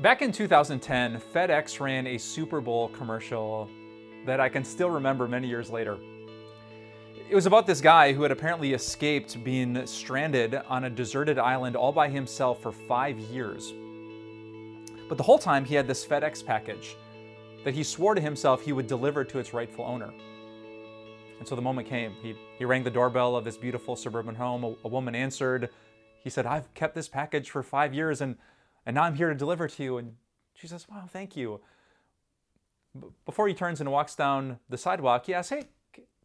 Back in 2010, FedEx ran a Super Bowl commercial that I can still remember many years later. It was about this guy who had apparently escaped being stranded on a deserted island all by himself for five years. But the whole time he had this FedEx package that he swore to himself he would deliver to its rightful owner. And so the moment came. He, he rang the doorbell of this beautiful suburban home. A, a woman answered. He said, I've kept this package for five years and and now I'm here to deliver to you. And she says, Wow, thank you. Before he turns and walks down the sidewalk, he asks, Hey,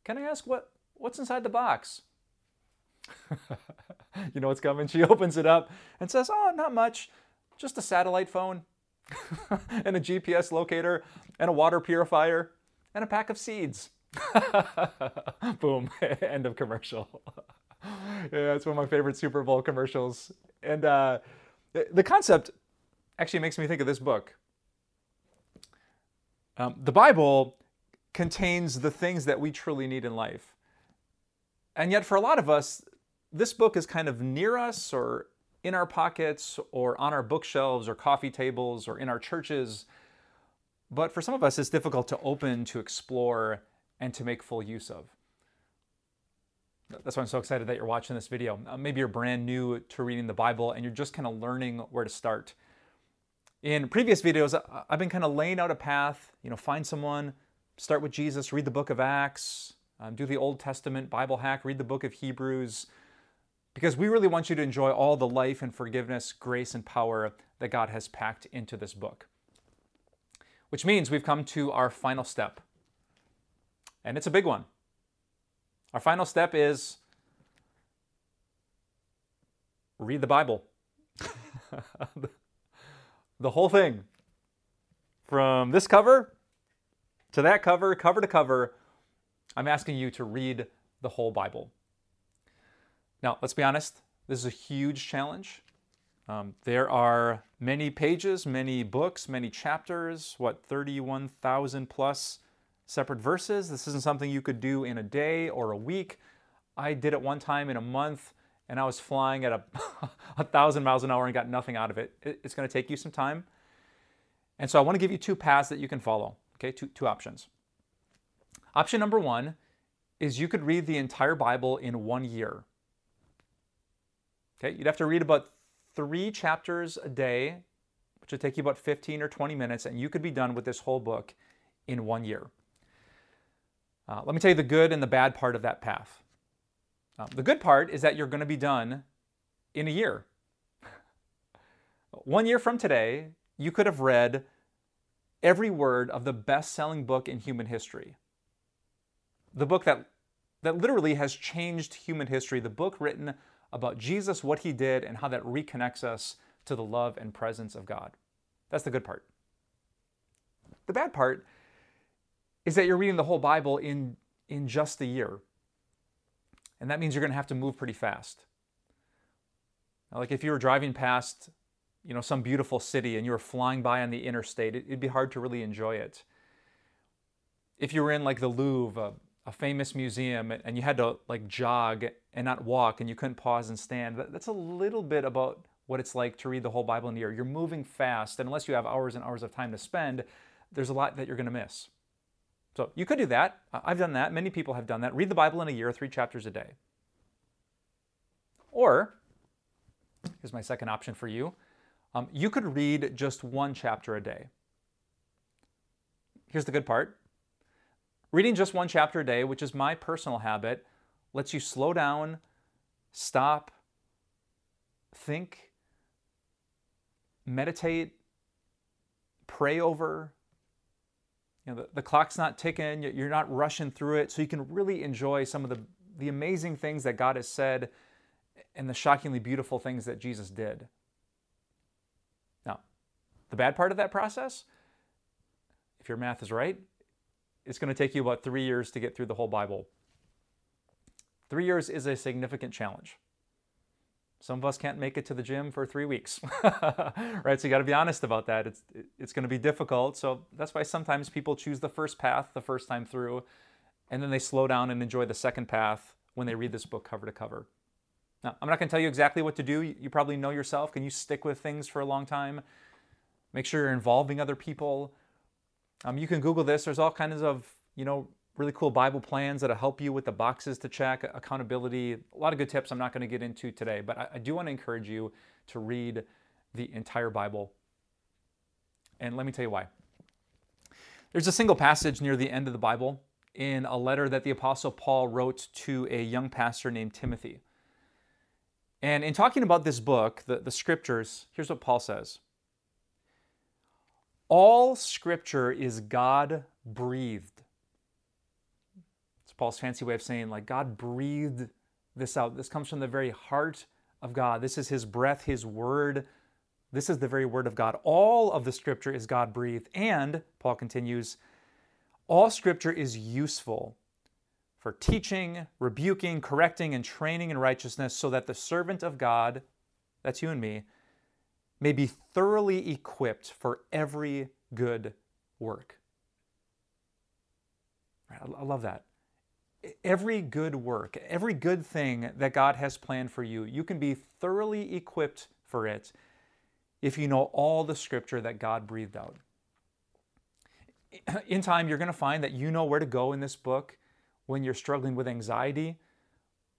can I ask what, what's inside the box? you know what's coming? She opens it up and says, Oh, not much, just a satellite phone and a GPS locator and a water purifier and a pack of seeds. Boom, end of commercial. yeah, it's one of my favorite Super Bowl commercials. And uh, the concept actually makes me think of this book. Um, the Bible contains the things that we truly need in life. And yet, for a lot of us, this book is kind of near us or in our pockets or on our bookshelves or coffee tables or in our churches. But for some of us, it's difficult to open, to explore, and to make full use of. That's why I'm so excited that you're watching this video. Uh, maybe you're brand new to reading the Bible and you're just kind of learning where to start. In previous videos, I've been kind of laying out a path, you know, find someone, start with Jesus, read the book of Acts, um, do the Old Testament Bible hack, read the book of Hebrews, because we really want you to enjoy all the life and forgiveness, grace and power that God has packed into this book. Which means we've come to our final step. And it's a big one. Our final step is read the Bible. the whole thing. From this cover to that cover, cover to cover, I'm asking you to read the whole Bible. Now, let's be honest, this is a huge challenge. Um, there are many pages, many books, many chapters, what, 31,000 plus separate verses. This isn't something you could do in a day or a week. I did it one time in a month and I was flying at a, a thousand miles an hour and got nothing out of it. It's going to take you some time. And so I want to give you two paths that you can follow. Okay, two, two options. Option number one is you could read the entire Bible in one year. Okay, you'd have to read about three chapters a day, which would take you about 15 or 20 minutes, and you could be done with this whole book in one year. Uh, let me tell you the good and the bad part of that path. Uh, the good part is that you're going to be done in a year. One year from today, you could have read every word of the best selling book in human history. The book that, that literally has changed human history, the book written about Jesus, what he did, and how that reconnects us to the love and presence of God. That's the good part. The bad part is that you're reading the whole Bible in, in just a year. And that means you're going to have to move pretty fast. Now, like if you were driving past, you know, some beautiful city and you were flying by on the interstate, it, would be hard to really enjoy it. If you were in like the Louvre, a, a famous museum, and you had to like jog and not walk and you couldn't pause and stand, that, that's a little bit about what it's like to read the whole Bible in a year. You're moving fast, and unless you have hours and hours of time to spend, there's a lot that you're going to miss. So you could do that. I've done that. Many people have done that. Read the Bible in a year, three chapters a day. Or, here's my second option for you um, you could read just one chapter a day. Here's the good part reading just one chapter a day, which is my personal habit, lets you slow down, stop, think, meditate, pray over, you know, the, the clock's not ticking, you're not rushing through it, so you can really enjoy some of the, the amazing things that God has said and the shockingly beautiful things that Jesus did. Now, the bad part of that process, if your math is right, it's going to take you about three years to get through the whole Bible. Three years is a significant challenge. Some of us can't make it to the gym for three weeks, right? So you got to be honest about that. It's it's going to be difficult. So that's why sometimes people choose the first path the first time through, and then they slow down and enjoy the second path when they read this book cover to cover. Now, I'm not going to tell you exactly what to do. You probably know yourself. Can you stick with things for a long time? Make sure you're involving other people. Um, you can Google this. There's all kinds of, you know, really cool Bible plans that'll help you with the boxes to check, accountability, a lot of good tips I'm not going to get into today, but I, I do want to encourage you to read the entire Bible. And let me tell you why. There's a single passage near the end of the Bible in a letter that the Apostle Paul wrote to a young pastor named Timothy. And in talking about this book, the, the scriptures, here's what Paul says All scripture is God breathed Paul's fancy way of saying, like, God breathed this out. This comes from the very heart of God. This is His breath, His word. This is the very word of God. All of the scripture is God breathed. And, Paul continues, all scripture is useful for teaching, rebuking, correcting, and training in righteousness, so that the servant of God, that's you and me, may be thoroughly equipped for every good work. I love that every good work, every good thing that God has planned for you, you can be thoroughly equipped for it if you know all the scripture that God breathed out. In time, you're going to find that you know where to go in this book when you're struggling with anxiety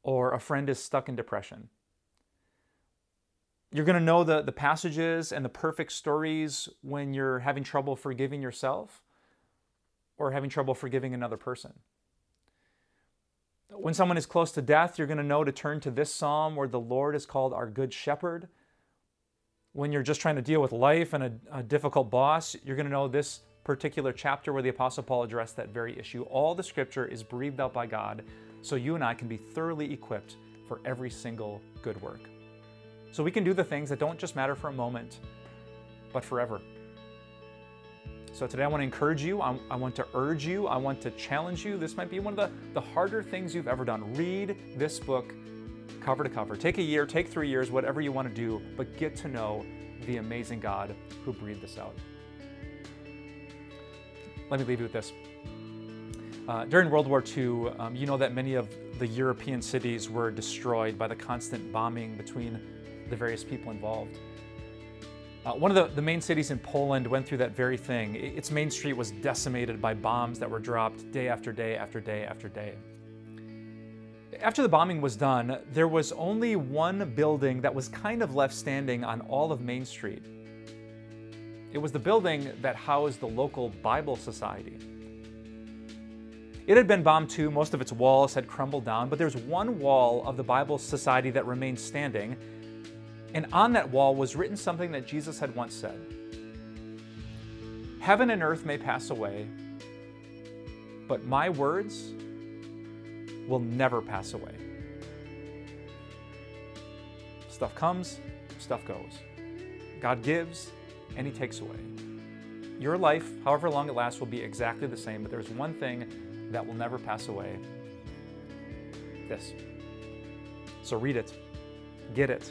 or a friend is stuck in depression. You're going to know the, the passages and the perfect stories when you're having trouble forgiving yourself or having trouble forgiving another person. When someone is close to death, you're going to know to turn to this psalm where the Lord is called our good shepherd. When you're just trying to deal with life and a, a difficult boss, you're going to know this particular chapter where the Apostle Paul addressed that very issue. All the scripture is breathed out by God so you and I can be thoroughly equipped for every single good work. So we can do the things that don't just matter for a moment, but forever. So today I want to encourage you, I, I, want to urge you, I want to challenge you. This might be one of the, the harder things you've ever done. Read this book cover to cover. Take a year, take three years, whatever you want to do, but get to know the amazing God who breathed this out. Let me leave you with this. Uh, during World War II, um, you know that many of the European cities were destroyed by the constant bombing between the various people involved. Uh, one of the, the main cities in Poland went through that very thing. Its main street was decimated by bombs that were dropped day after day after day after day. After the bombing was done, there was only one building that was kind of left standing on all of Main Street. It was the building that housed the local Bible Society. It had been bombed too, most of its walls had crumbled down, but there's one wall of the Bible Society that remained standing, and on that wall was written something that Jesus had once said Heaven and earth may pass away, but my words will never pass away. Stuff comes, stuff goes. God gives, and He takes away. Your life, however long it lasts, will be exactly the same, but there's one thing that will never pass away this. So read it, get it,